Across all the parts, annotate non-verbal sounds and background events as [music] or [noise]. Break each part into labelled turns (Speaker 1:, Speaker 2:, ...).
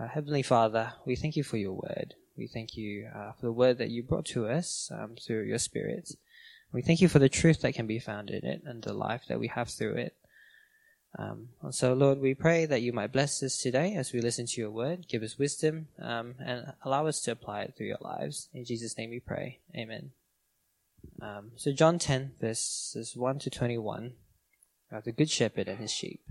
Speaker 1: Uh, Heavenly Father, we thank you for your word. We thank you uh, for the word that you brought to us um, through your Spirit. We thank you for the truth that can be found in it and the life that we have through it. Um, and so, Lord, we pray that you might bless us today as we listen to your word, give us wisdom, um, and allow us to apply it through your lives. In Jesus' name we pray. Amen. Um, so, John 10, verses 1 to 21, of the Good Shepherd and his sheep.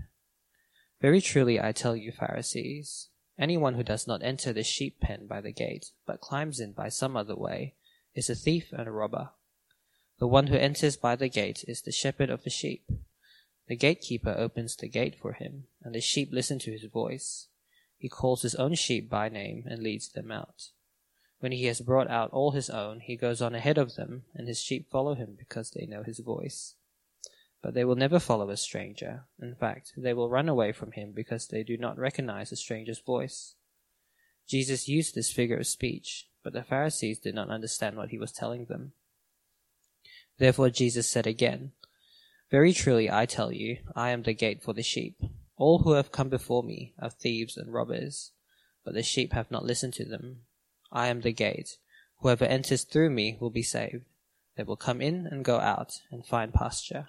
Speaker 1: Very truly I tell you, Pharisees, anyone who does not enter the sheep pen by the gate, but climbs in by some other way, is a thief and a robber. The one who enters by the gate is the shepherd of the sheep. The gatekeeper opens the gate for him, and the sheep listen to his voice. He calls his own sheep by name and leads them out. When he has brought out all his own, he goes on ahead of them, and his sheep follow him because they know his voice. But they will never follow a stranger. In fact, they will run away from him because they do not recognize a stranger's voice. Jesus used this figure of speech, but the Pharisees did not understand what he was telling them. Therefore Jesus said again, Very truly I tell you, I am the gate for the sheep. All who have come before me are thieves and robbers, but the sheep have not listened to them. I am the gate. Whoever enters through me will be saved. They will come in and go out and find pasture.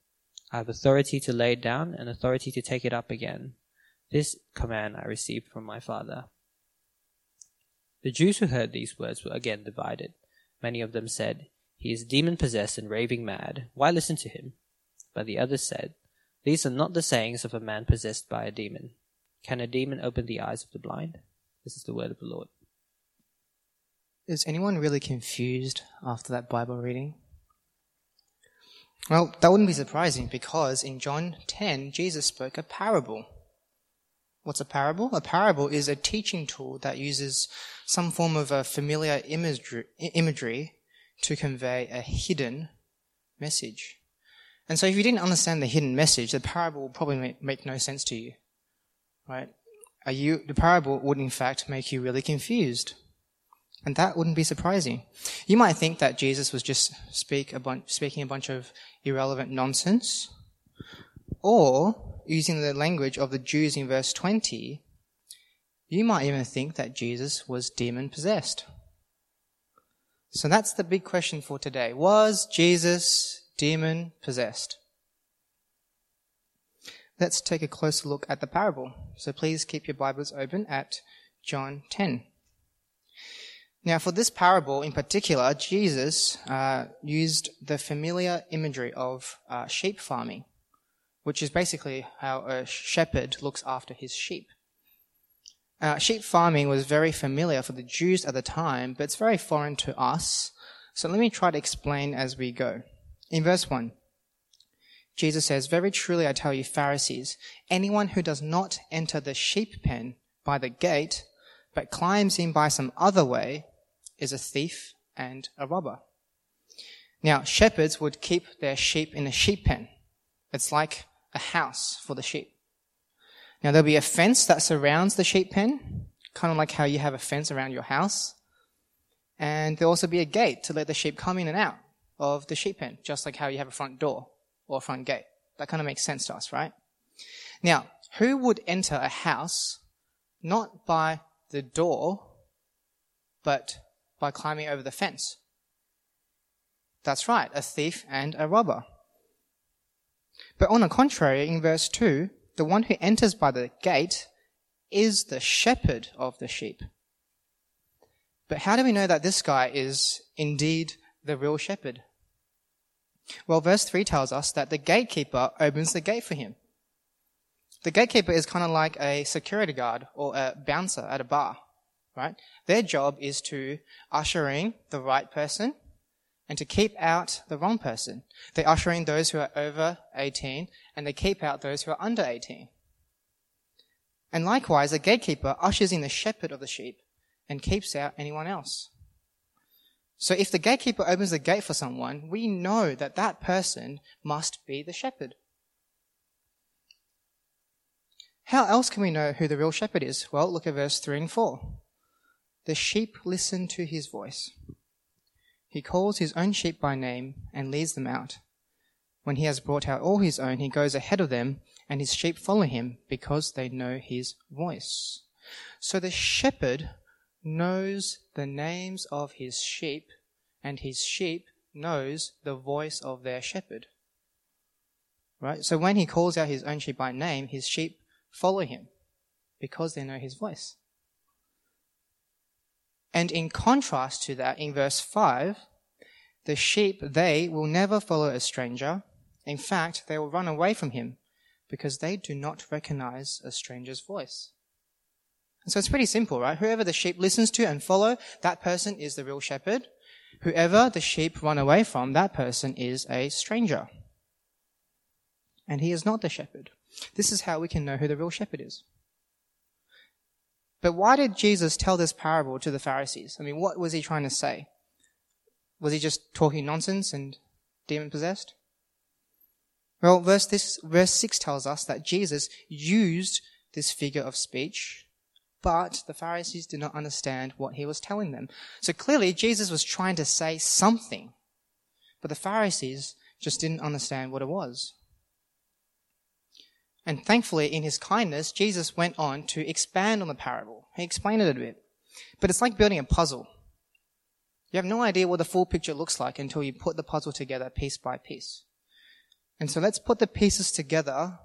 Speaker 1: I have authority to lay it down and authority to take it up again. This command I received from my Father. The Jews who heard these words were again divided. Many of them said, He is demon possessed and raving mad. Why listen to him? But the others said, These are not the sayings of a man possessed by a demon. Can a demon open the eyes of the blind? This is the word of the Lord.
Speaker 2: Is anyone really confused after that Bible reading? Well, that wouldn't be surprising because in John 10, Jesus spoke a parable. What's a parable? A parable is a teaching tool that uses some form of a familiar imagery, to convey a hidden message. And so if you didn't understand the hidden message, the parable will probably make, no sense to you. Right? You, the parable would in fact make you really confused. And that wouldn't be surprising. You might think that Jesus was just speak a bunch, speaking a bunch of irrelevant nonsense, or using the language of the Jews in verse 20, you might even think that Jesus was demon possessed. So that's the big question for today. Was Jesus demon possessed? Let's take a closer look at the parable. So please keep your Bibles open at John 10. Now, for this parable in particular, Jesus uh, used the familiar imagery of uh, sheep farming, which is basically how a shepherd looks after his sheep. Uh, sheep farming was very familiar for the Jews at the time, but it's very foreign to us. So let me try to explain as we go. In verse 1, Jesus says, Very truly I tell you, Pharisees, anyone who does not enter the sheep pen by the gate, but climbs in by some other way, is a thief and a robber. Now, shepherds would keep their sheep in a sheep pen. It's like a house for the sheep. Now, there'll be a fence that surrounds the sheep pen, kind of like how you have a fence around your house. And there'll also be a gate to let the sheep come in and out of the sheep pen, just like how you have a front door or a front gate. That kind of makes sense to us, right? Now, who would enter a house not by the door, but by climbing over the fence. That's right, a thief and a robber. But on the contrary, in verse 2, the one who enters by the gate is the shepherd of the sheep. But how do we know that this guy is indeed the real shepherd? Well, verse 3 tells us that the gatekeeper opens the gate for him. The gatekeeper is kind of like a security guard or a bouncer at a bar, right? Their job is to usher in the right person and to keep out the wrong person. They usher in those who are over 18 and they keep out those who are under 18. And likewise, a gatekeeper ushers in the shepherd of the sheep and keeps out anyone else. So if the gatekeeper opens the gate for someone, we know that that person must be the shepherd. How else can we know who the real shepherd is? Well, look at verse 3 and 4. The sheep listen to his voice. He calls his own sheep by name and leads them out. When he has brought out all his own, he goes ahead of them, and his sheep follow him because they know his voice. So the shepherd knows the names of his sheep, and his sheep knows the voice of their shepherd. Right? So when he calls out his own sheep by name, his sheep follow him because they know his voice. And in contrast to that, in verse 5, the sheep, they will never follow a stranger. In fact, they will run away from him because they do not recognize a stranger's voice. And so it's pretty simple, right? Whoever the sheep listens to and follow, that person is the real shepherd. Whoever the sheep run away from, that person is a stranger. And he is not the shepherd. This is how we can know who the real shepherd is. But why did Jesus tell this parable to the Pharisees? I mean, what was he trying to say? Was he just talking nonsense and demon possessed? Well, verse, this, verse 6 tells us that Jesus used this figure of speech, but the Pharisees did not understand what he was telling them. So clearly, Jesus was trying to say something, but the Pharisees just didn't understand what it was. And thankfully, in his kindness, Jesus went on to expand on the parable. He explained it a bit. But it's like building a puzzle. You have no idea what the full picture looks like until you put the puzzle together piece by piece. And so let's put the pieces together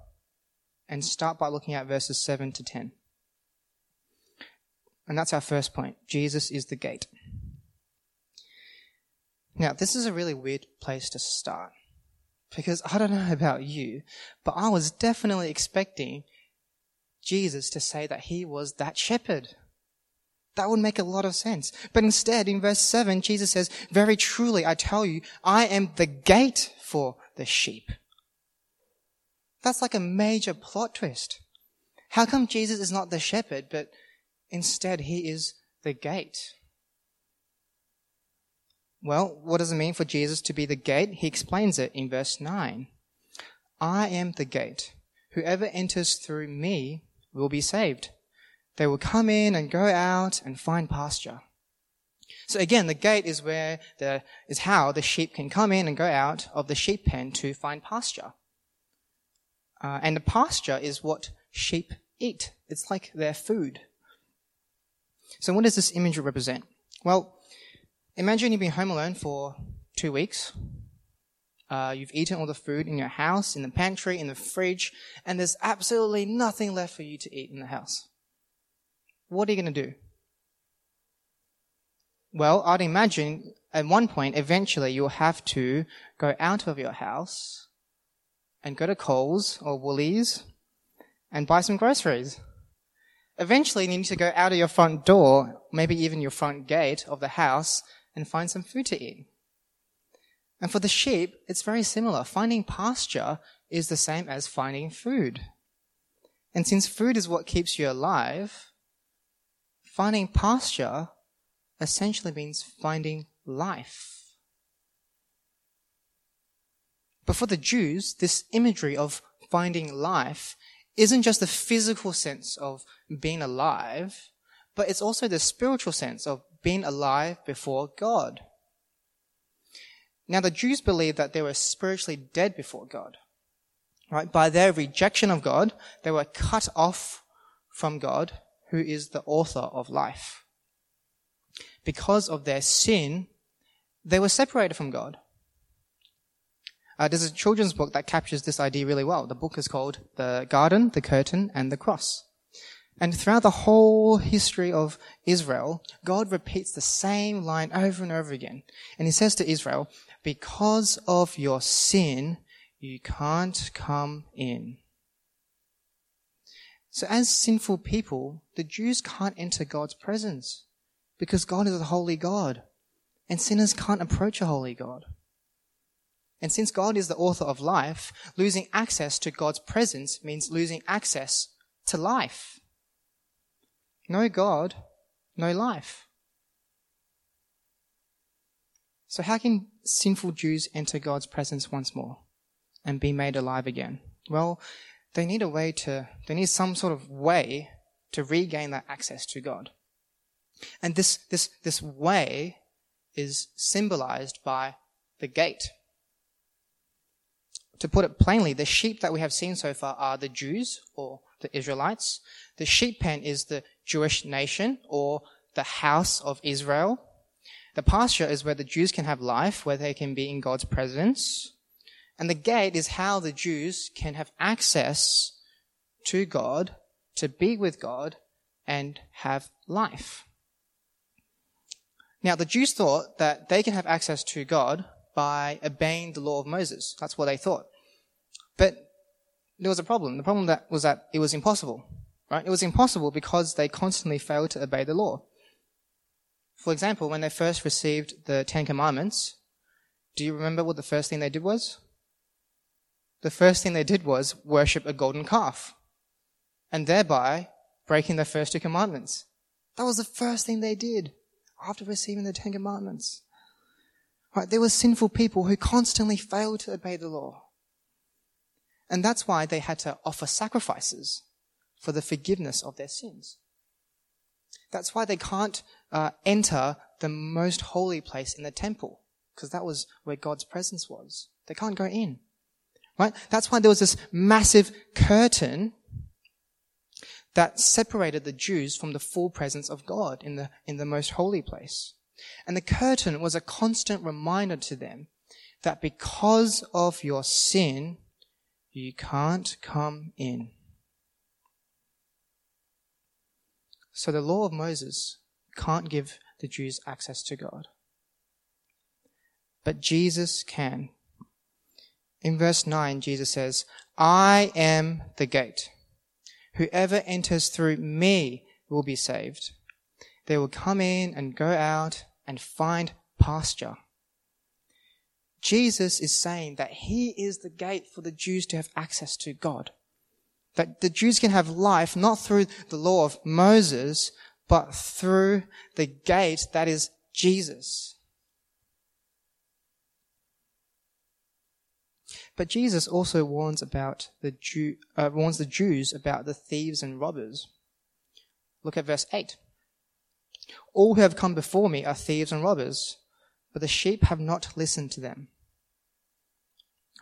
Speaker 2: and start by looking at verses 7 to 10. And that's our first point. Jesus is the gate. Now, this is a really weird place to start. Because I don't know about you, but I was definitely expecting Jesus to say that he was that shepherd. That would make a lot of sense. But instead, in verse 7, Jesus says, Very truly, I tell you, I am the gate for the sheep. That's like a major plot twist. How come Jesus is not the shepherd, but instead he is the gate? Well, what does it mean for Jesus to be the gate? He explains it in verse 9. I am the gate. Whoever enters through me will be saved. They will come in and go out and find pasture. So again, the gate is where the, is how the sheep can come in and go out of the sheep pen to find pasture. Uh, and the pasture is what sheep eat. It's like their food. So what does this image represent? Well, Imagine you've been home alone for two weeks. Uh, you've eaten all the food in your house, in the pantry, in the fridge, and there's absolutely nothing left for you to eat in the house. What are you going to do? Well, I'd imagine at one point, eventually, you'll have to go out of your house and go to Coles or Woolies and buy some groceries. Eventually, you need to go out of your front door, maybe even your front gate of the house, and find some food to eat. And for the sheep, it's very similar. Finding pasture is the same as finding food. And since food is what keeps you alive, finding pasture essentially means finding life. But for the Jews, this imagery of finding life isn't just the physical sense of being alive, but it's also the spiritual sense of been alive before God. Now, the Jews believed that they were spiritually dead before God. Right? By their rejection of God, they were cut off from God, who is the author of life. Because of their sin, they were separated from God. Uh, there's a children's book that captures this idea really well. The book is called The Garden, the Curtain, and the Cross. And throughout the whole history of Israel, God repeats the same line over and over again. And he says to Israel, because of your sin, you can't come in. So as sinful people, the Jews can't enter God's presence because God is a holy God and sinners can't approach a holy God. And since God is the author of life, losing access to God's presence means losing access to life. No God, no life. So how can sinful Jews enter God's presence once more and be made alive again? Well, they need a way to, they need some sort of way to regain that access to God. And this, this, this way is symbolized by the gate. To put it plainly, the sheep that we have seen so far are the Jews or the Israelites. The sheep pen is the Jewish nation or the house of Israel. The pasture is where the Jews can have life, where they can be in God's presence. And the gate is how the Jews can have access to God, to be with God, and have life. Now, the Jews thought that they can have access to God by obeying the law of Moses. That's what they thought. But there was a problem. The problem that was that it was impossible. Right? It was impossible because they constantly failed to obey the law. For example, when they first received the Ten Commandments, do you remember what the first thing they did was? the first thing they did was worship a golden calf and thereby breaking the first two commandments. That was the first thing they did after receiving the Ten Commandments. Right? There were sinful people who constantly failed to obey the law. And that's why they had to offer sacrifices for the forgiveness of their sins. That's why they can't uh, enter the most holy place in the temple, because that was where God's presence was. They can't go in. Right? That's why there was this massive curtain that separated the Jews from the full presence of God in the, in the most holy place. And the curtain was a constant reminder to them that because of your sin, you can't come in. So the law of Moses can't give the Jews access to God. But Jesus can. In verse 9, Jesus says, I am the gate. Whoever enters through me will be saved. They will come in and go out and find pasture. Jesus is saying that he is the gate for the Jews to have access to God. That the Jews can have life not through the law of Moses, but through the gate that is Jesus. But Jesus also warns about the Jew, uh, warns the Jews about the thieves and robbers. Look at verse 8. All who have come before me are thieves and robbers, but the sheep have not listened to them.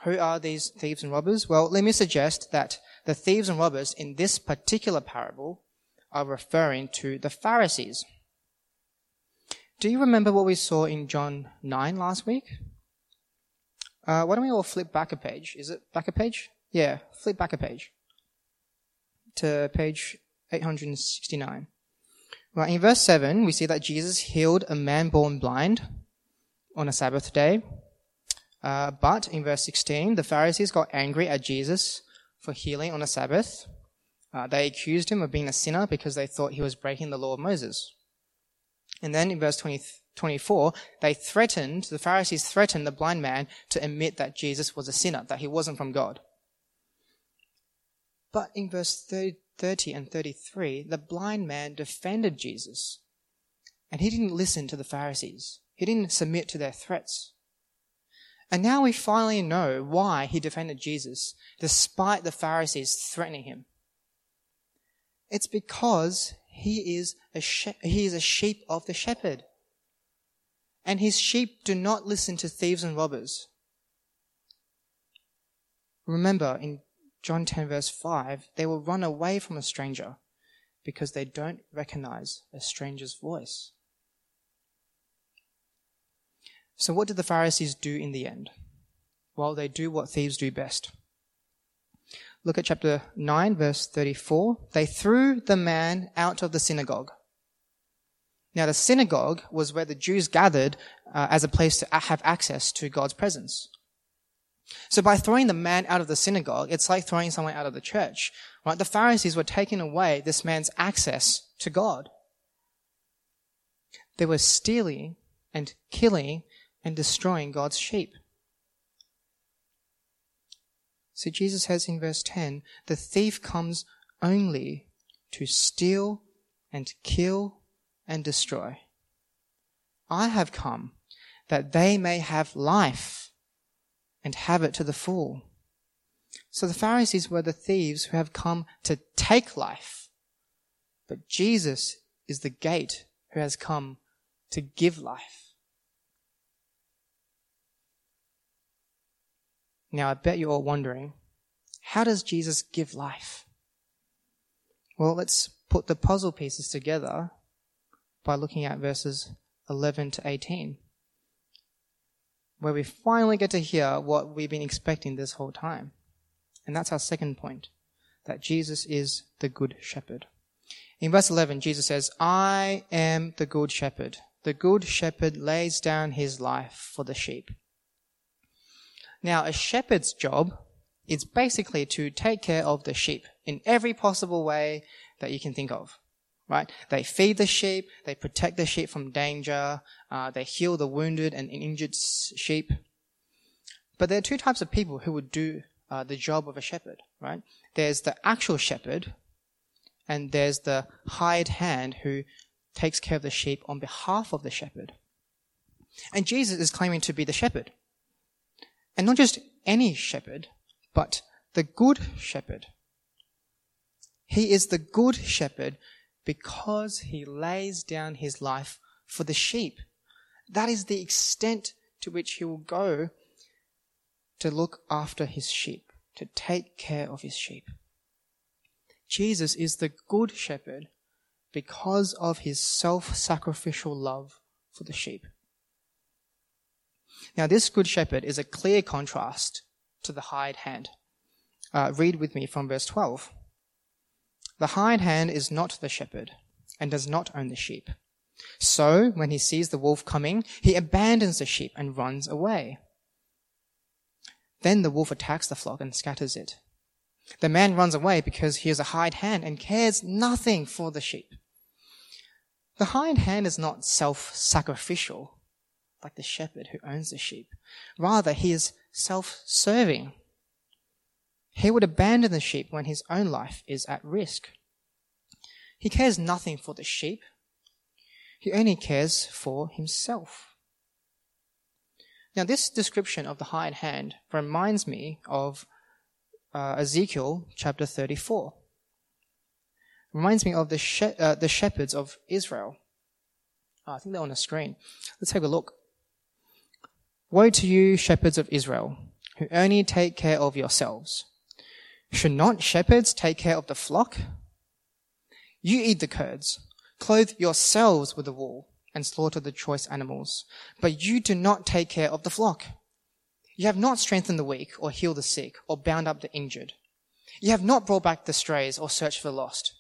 Speaker 2: Who are these thieves and robbers? Well, let me suggest that the thieves and robbers in this particular parable are referring to the Pharisees. Do you remember what we saw in John 9 last week? Uh, why don't we all flip back a page? Is it back a page? Yeah, flip back a page to page 869. Right, in verse 7, we see that Jesus healed a man born blind on a Sabbath day. Uh, but in verse 16, the Pharisees got angry at Jesus for healing on a Sabbath. Uh, they accused him of being a sinner because they thought he was breaking the law of Moses. And then in verse 20, 24, they threatened, the Pharisees threatened the blind man to admit that Jesus was a sinner, that he wasn't from God. But in verse 30 and 33, the blind man defended Jesus. And he didn't listen to the Pharisees. He didn't submit to their threats. And now we finally know why he defended Jesus, despite the Pharisees threatening him. It's because he is a, she- he is a sheep of the shepherd and his sheep do not listen to thieves and robbers. Remember, in John 10, verse 5, they will run away from a stranger because they don't recognize a stranger's voice. So, what did the Pharisees do in the end? Well, they do what thieves do best. Look at chapter 9, verse 34. They threw the man out of the synagogue. Now, the synagogue was where the Jews gathered uh, as a place to have access to God's presence. So by throwing the man out of the synagogue, it's like throwing someone out of the church. Right? The Pharisees were taking away this man's access to God. They were stealing and killing and destroying God's sheep. So Jesus says in verse 10, the thief comes only to steal and kill and destroy. I have come that they may have life and have it to the full. So the Pharisees were the thieves who have come to take life, but Jesus is the gate who has come to give life. Now, I bet you're all wondering, how does Jesus give life? Well, let's put the puzzle pieces together by looking at verses 11 to 18, where we finally get to hear what we've been expecting this whole time. And that's our second point, that Jesus is the good shepherd. In verse 11, Jesus says, I am the good shepherd. The good shepherd lays down his life for the sheep. Now, a shepherd's job is basically to take care of the sheep in every possible way that you can think of. Right? They feed the sheep, they protect the sheep from danger, uh, they heal the wounded and injured sheep. But there are two types of people who would do uh, the job of a shepherd, right? There's the actual shepherd, and there's the hired hand who takes care of the sheep on behalf of the shepherd. And Jesus is claiming to be the shepherd. And not just any shepherd, but the good shepherd. He is the good shepherd because he lays down his life for the sheep. That is the extent to which he will go to look after his sheep, to take care of his sheep. Jesus is the good shepherd because of his self-sacrificial love for the sheep. Now, this good shepherd is a clear contrast to the hired hand. Uh, read with me from verse 12. The hired hand is not the shepherd and does not own the sheep. So, when he sees the wolf coming, he abandons the sheep and runs away. Then the wolf attacks the flock and scatters it. The man runs away because he is a hired hand and cares nothing for the sheep. The hired hand is not self-sacrificial like the shepherd who owns the sheep. Rather, he is self-serving. He would abandon the sheep when his own life is at risk. He cares nothing for the sheep. He only cares for himself. Now, this description of the hired hand reminds me of uh, Ezekiel chapter 34. Reminds me of the, she- uh, the shepherds of Israel. Oh, I think they're on the screen. Let's take a look. Woe to you, shepherds of Israel, who only take care of yourselves. Should not shepherds take care of the flock? You eat the curds, clothe yourselves with the wool, and slaughter the choice animals, but you do not take care of the flock. You have not strengthened the weak, or healed the sick, or bound up the injured. You have not brought back the strays, or searched for the lost.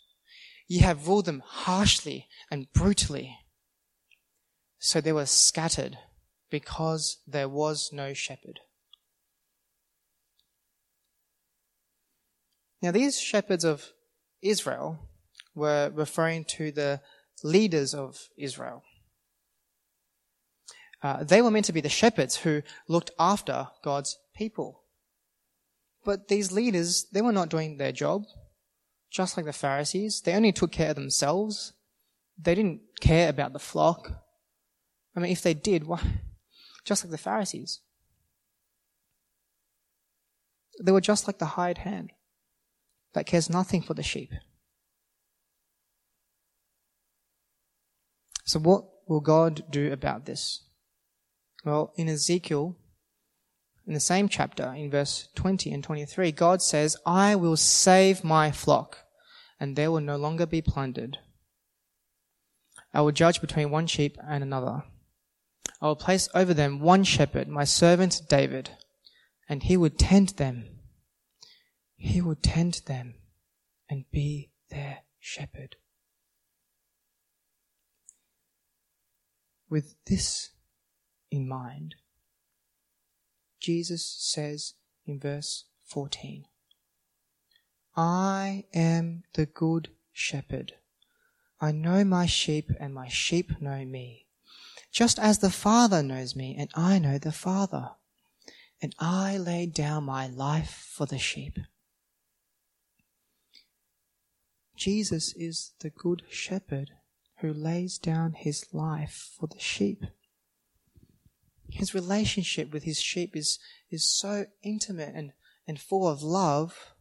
Speaker 2: You have ruled them harshly and brutally. So they were scattered because there was no shepherd. Now, these shepherds of Israel were referring to the leaders of Israel. Uh, they were meant to be the shepherds who looked after God's people. But these leaders, they were not doing their job, just like the Pharisees. They only took care of themselves. They didn't care about the flock. I mean, if they did, why, just like the Pharisees. They were just like the hired hand that cares nothing for the sheep. So, what will God do about this? Well, in Ezekiel, in the same chapter, in verse 20 and 23, God says, I will save my flock, and they will no longer be plundered. I will judge between one sheep and another. I will place over them one shepherd, my servant David, and he would tend them. he will tend them and be their shepherd. With this in mind, Jesus says in verse 14, I am the good shepherd. I know my sheep and my sheep know me. Just as the Father knows me and I know the Father. And I lay down my life for the sheep. Jesus is the good shepherd who lays down his life for the sheep. His relationship with his sheep is, is so intimate and, and full of love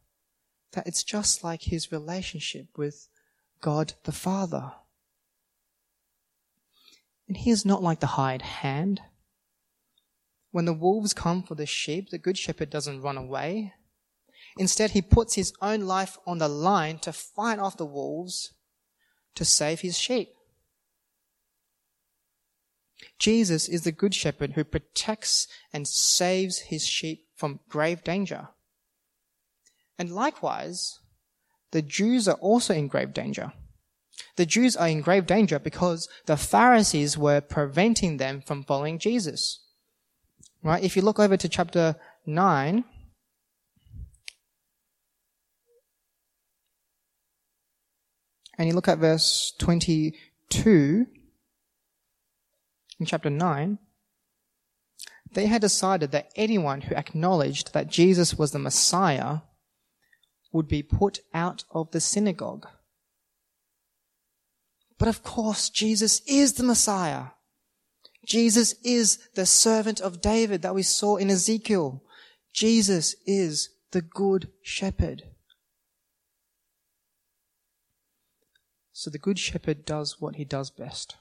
Speaker 2: that it's just like his relationship with God the Father. And he is not like the hired hand. When the wolves come for the sheep, the good shepherd doesn't run away. Instead, he puts his own life on the line to fight off the wolves to save his sheep. Jesus is the good shepherd who protects and saves his sheep from grave danger. And likewise, the Jews are also in grave danger. The Jews are in grave danger because the Pharisees were preventing them from following Jesus. Right? If you look over to chapter 9, and you look at verse 22 in chapter 9, they had decided that anyone who acknowledged that Jesus was the Messiah would be put out of the synagogue. But of course, Jesus is the Messiah. Jesus is the servant of David that we saw in Ezekiel. Jesus is the good shepherd. So the good shepherd does what he does best.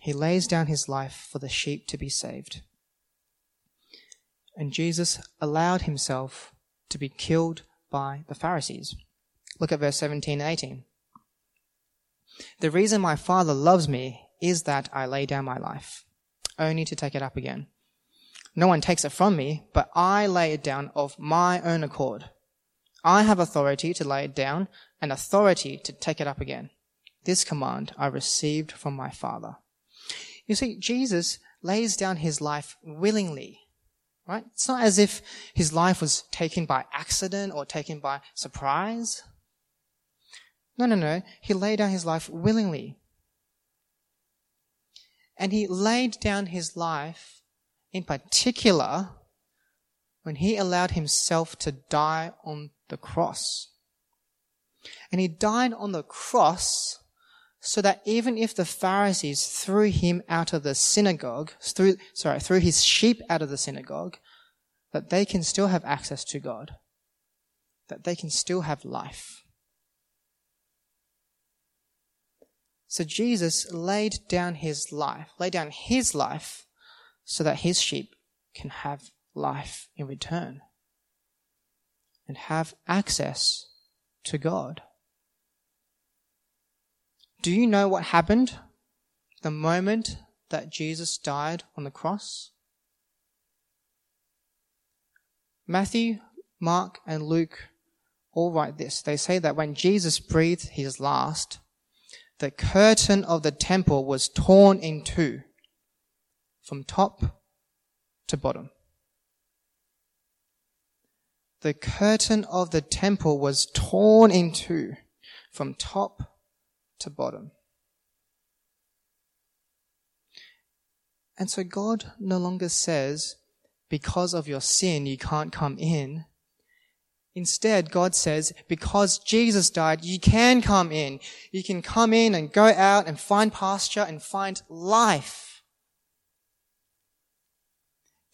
Speaker 2: He lays down his life for the sheep to be saved. And Jesus allowed himself to be killed by the Pharisees. Look at verse 17 and 18. The reason my Father loves me is that I lay down my life, only to take it up again. No one takes it from me, but I lay it down of my own accord. I have authority to lay it down and authority to take it up again. This command I received from my Father. You see, Jesus lays down his life willingly Right? It's not as if his life was taken by accident or taken by surprise. No, no, no. He laid down his life willingly. And he laid down his life in particular when he allowed himself to die on the cross. And he died on the cross so that even if the Pharisees threw him out of the synagogue, sorry, threw his sheep out of the synagogue, that they can still have access to God, that they can still have life. So Jesus laid down his life, laid down his life so that his sheep can have life in return and have access to God. Do you know what happened the moment that Jesus died on the cross? Matthew, Mark, and Luke all write this. They say that when Jesus breathed his last, the curtain of the temple was torn in two from top to bottom. The curtain of the temple was torn in two from top to bottom. And so God no longer says, because of your sin, you can't come in. Instead, God says, because Jesus died, you can come in. You can come in and go out and find pasture and find life.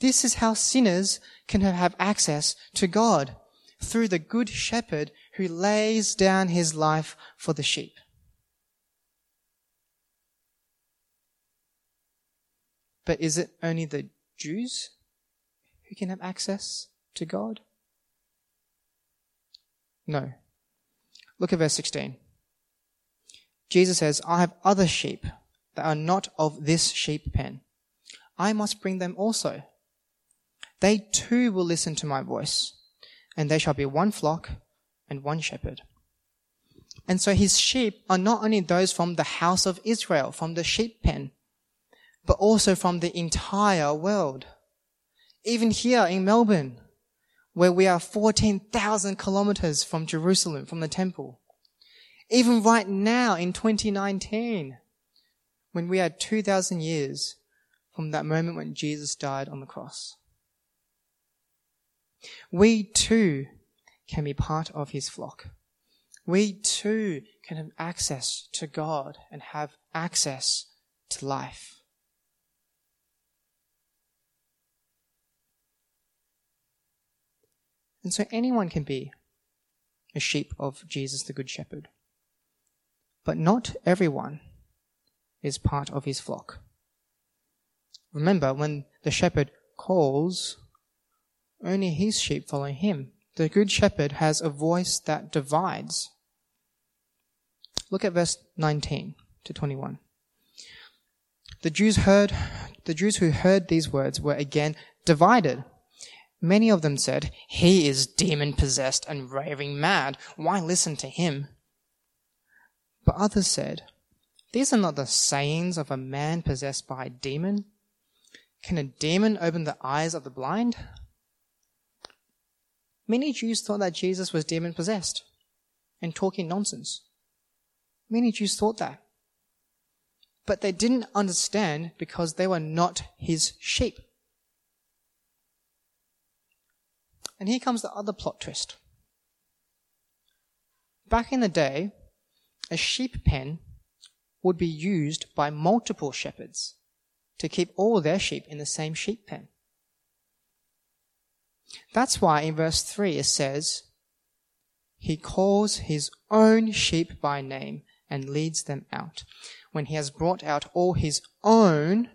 Speaker 2: This is how sinners can have access to God through the good shepherd who lays down his life for the sheep. But is it only the Jews who can have access to God? No. Look at verse 16. Jesus says, I have other sheep that are not of this sheep pen. I must bring them also. They too will listen to my voice, and they shall be one flock and one shepherd. And so his sheep are not only those from the house of Israel, from the sheep pen, but also from the entire world. Even here in Melbourne, where we are 14,000 kilometers from Jerusalem, from the temple. Even right now in 2019, when we are 2,000 years from that moment when Jesus died on the cross. We too can be part of his flock. We too can have access to God and have access to life. And so anyone can be a sheep of Jesus the Good Shepherd. But not everyone is part of his flock. Remember, when the shepherd calls, only his sheep follow him. The good shepherd has a voice that divides. Look at verse 19 to 21. The Jews heard, the Jews who heard these words were again divided. Many of them said, He is demon possessed and raving mad. Why listen to him? But others said, These are not the sayings of a man possessed by a demon. Can a demon open the eyes of the blind? Many Jews thought that Jesus was demon possessed and talking nonsense. Many Jews thought that. But they didn't understand because they were not his sheep. And here comes the other plot twist. Back in the day, a sheep pen would be used by multiple shepherds to keep all their sheep in the same sheep pen. That's why in verse 3 it says, He calls His own sheep by name and leads them out. When He has brought out all His own,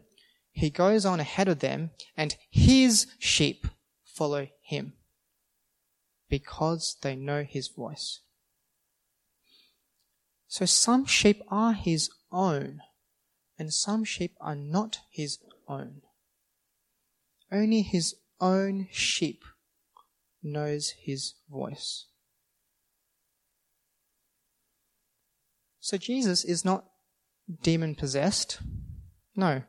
Speaker 2: He goes on ahead of them and His sheep follow Him because they know His voice. So some sheep are His own and some sheep are not his own. Only his own sheep knows his voice. So Jesus is not demon possessed. No.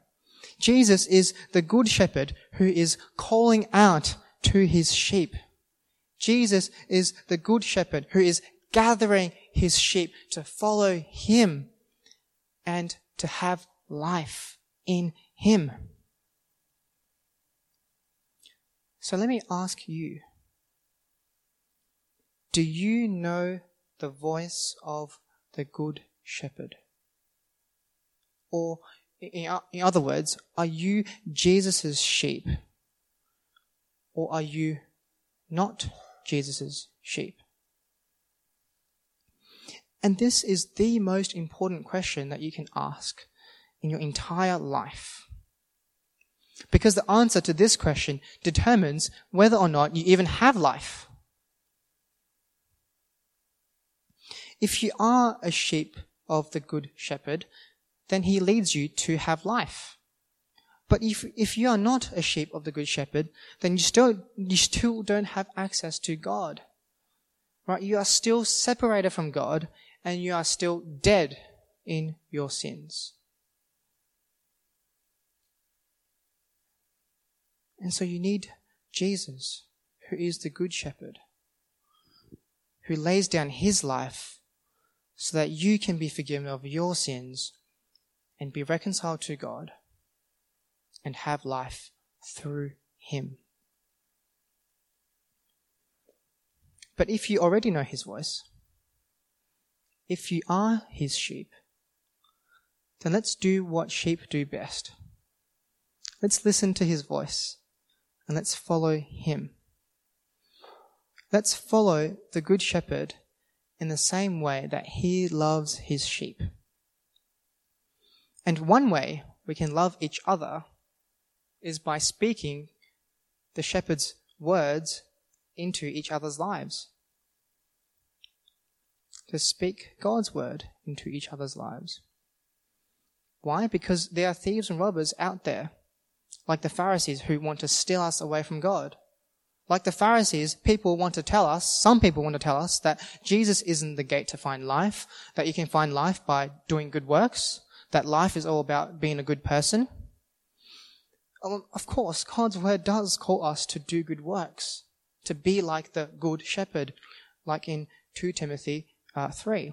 Speaker 2: Jesus is the good shepherd who is calling out to his sheep. Jesus is the good shepherd who is gathering his sheep to follow him and to have life in Him. So let me ask you Do you know the voice of the Good Shepherd? Or, in other words, are you Jesus' sheep? Or are you not Jesus' sheep? And this is the most important question that you can ask in your entire life? Because the answer to this question determines whether or not you even have life. If you are a sheep of the good shepherd, then he leads you to have life. But if, if you are not a sheep of the good shepherd, then you still, you still don't have access to God. Right? You are still separated from God and you are still dead in your sins. And so you need Jesus, who is the Good Shepherd, who lays down his life so that you can be forgiven of your sins and be reconciled to God and have life through him. But if you already know his voice, if you are his sheep, then let's do what sheep do best. Let's listen to his voice and let's follow him. Let's follow the Good Shepherd in the same way that he loves his sheep. And one way we can love each other is by speaking the shepherd's words into each other's lives. To speak God's word into each other's lives. Why? Because there are thieves and robbers out there like the Pharisees who want to steal us away from God, Like the Pharisees, people want to tell us, some people want to tell us that Jesus isn't the gate to find life, that you can find life by doing good works, that life is all about being a good person. Of course, God's word does call us to do good works, to be like the good shepherd, like in 2 Timothy uh, 3.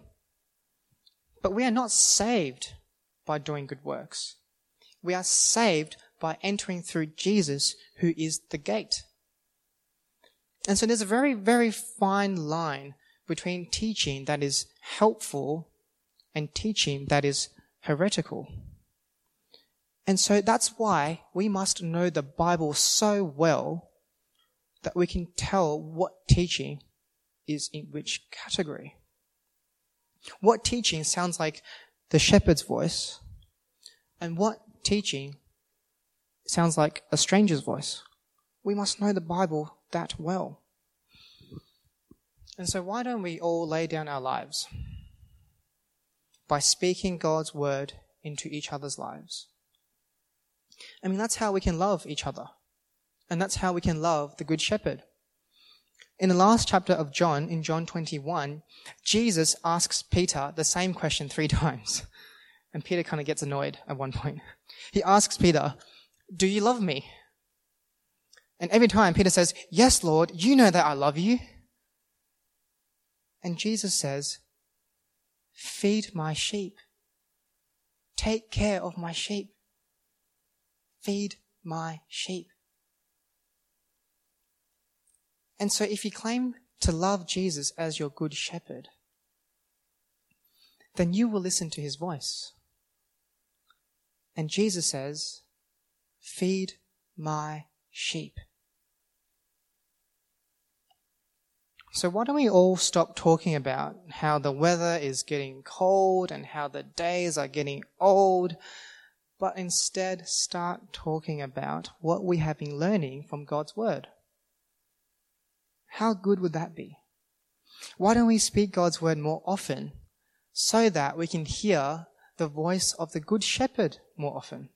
Speaker 2: But we are not saved by doing good works. We are saved by entering through Jesus, who is the gate. And so there's a very, very fine line between teaching that is helpful and teaching that is heretical. And so that's why we must know the Bible so well that we can tell what teaching is in which category. What teaching sounds like the shepherd's voice, and what teaching sounds like a stranger's voice. We must know the Bible that well. And so, why don't we all lay down our lives by speaking God's word into each other's lives? I mean, that's how we can love each other. And that's how we can love the Good Shepherd. In the last chapter of John, in John 21, Jesus asks Peter the same question three [laughs] times. And Peter kind of gets annoyed at one point. He asks Peter, Do you love me? And every time Peter says, Yes, Lord, you know that I love you. And Jesus says, Feed my sheep. Take care of my sheep. Feed my sheep. And so if you claim to love Jesus as your good shepherd, then you will listen to his voice. And Jesus says, Feed my sheep. So, why don't we all stop talking about how the weather is getting cold and how the days are getting old, but instead start talking about what we have been learning from God's Word? How good would that be? Why don't we speak God's Word more often so that we can hear the voice of the Good Shepherd more often?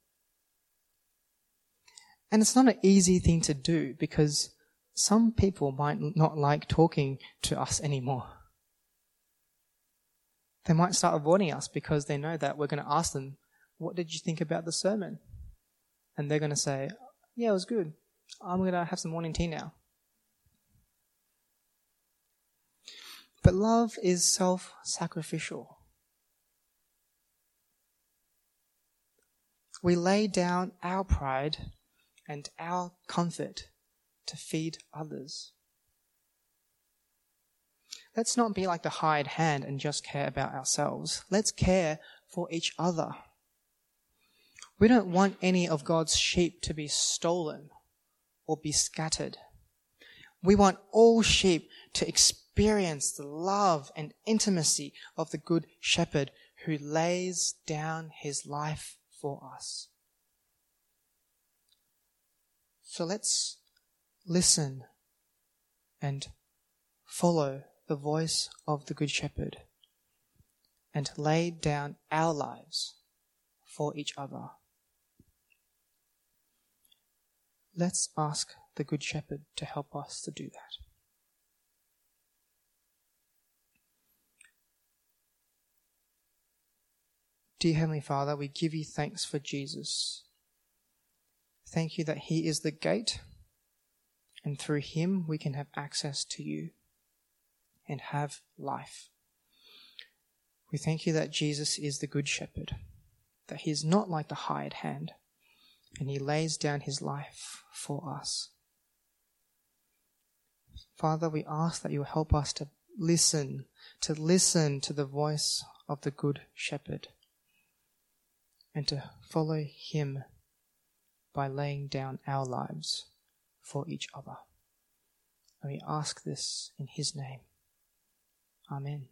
Speaker 2: And it's not an easy thing to do because some people might not like talking to us anymore. They might start avoiding us because they know that we're going to ask them, What did you think about the sermon? And they're going to say, Yeah, it was good. I'm going to have some morning tea now. But love is self sacrificial. We lay down our pride and our comfort to feed others. Let's not be like the hired hand and just care about ourselves. Let's care for each other. We don't want any of God's sheep to be stolen or be scattered. We want all sheep to experience the love and intimacy of the Good Shepherd who lays down his life for us. So let's listen and follow the voice of the Good Shepherd and lay down our lives for each other. Let's ask the Good Shepherd to help us to do that. Dear Heavenly Father, we give you thanks for Jesus. Thank you that He is the gate and through him we can have access to you and have life. We thank you that Jesus is the good shepherd, that he is not like the hired hand, and he lays down his life for us. Father, we ask that you help us to listen, to listen to the voice of the good shepherd, and to follow him by laying down our lives for each other. And we ask this in His name. Amen.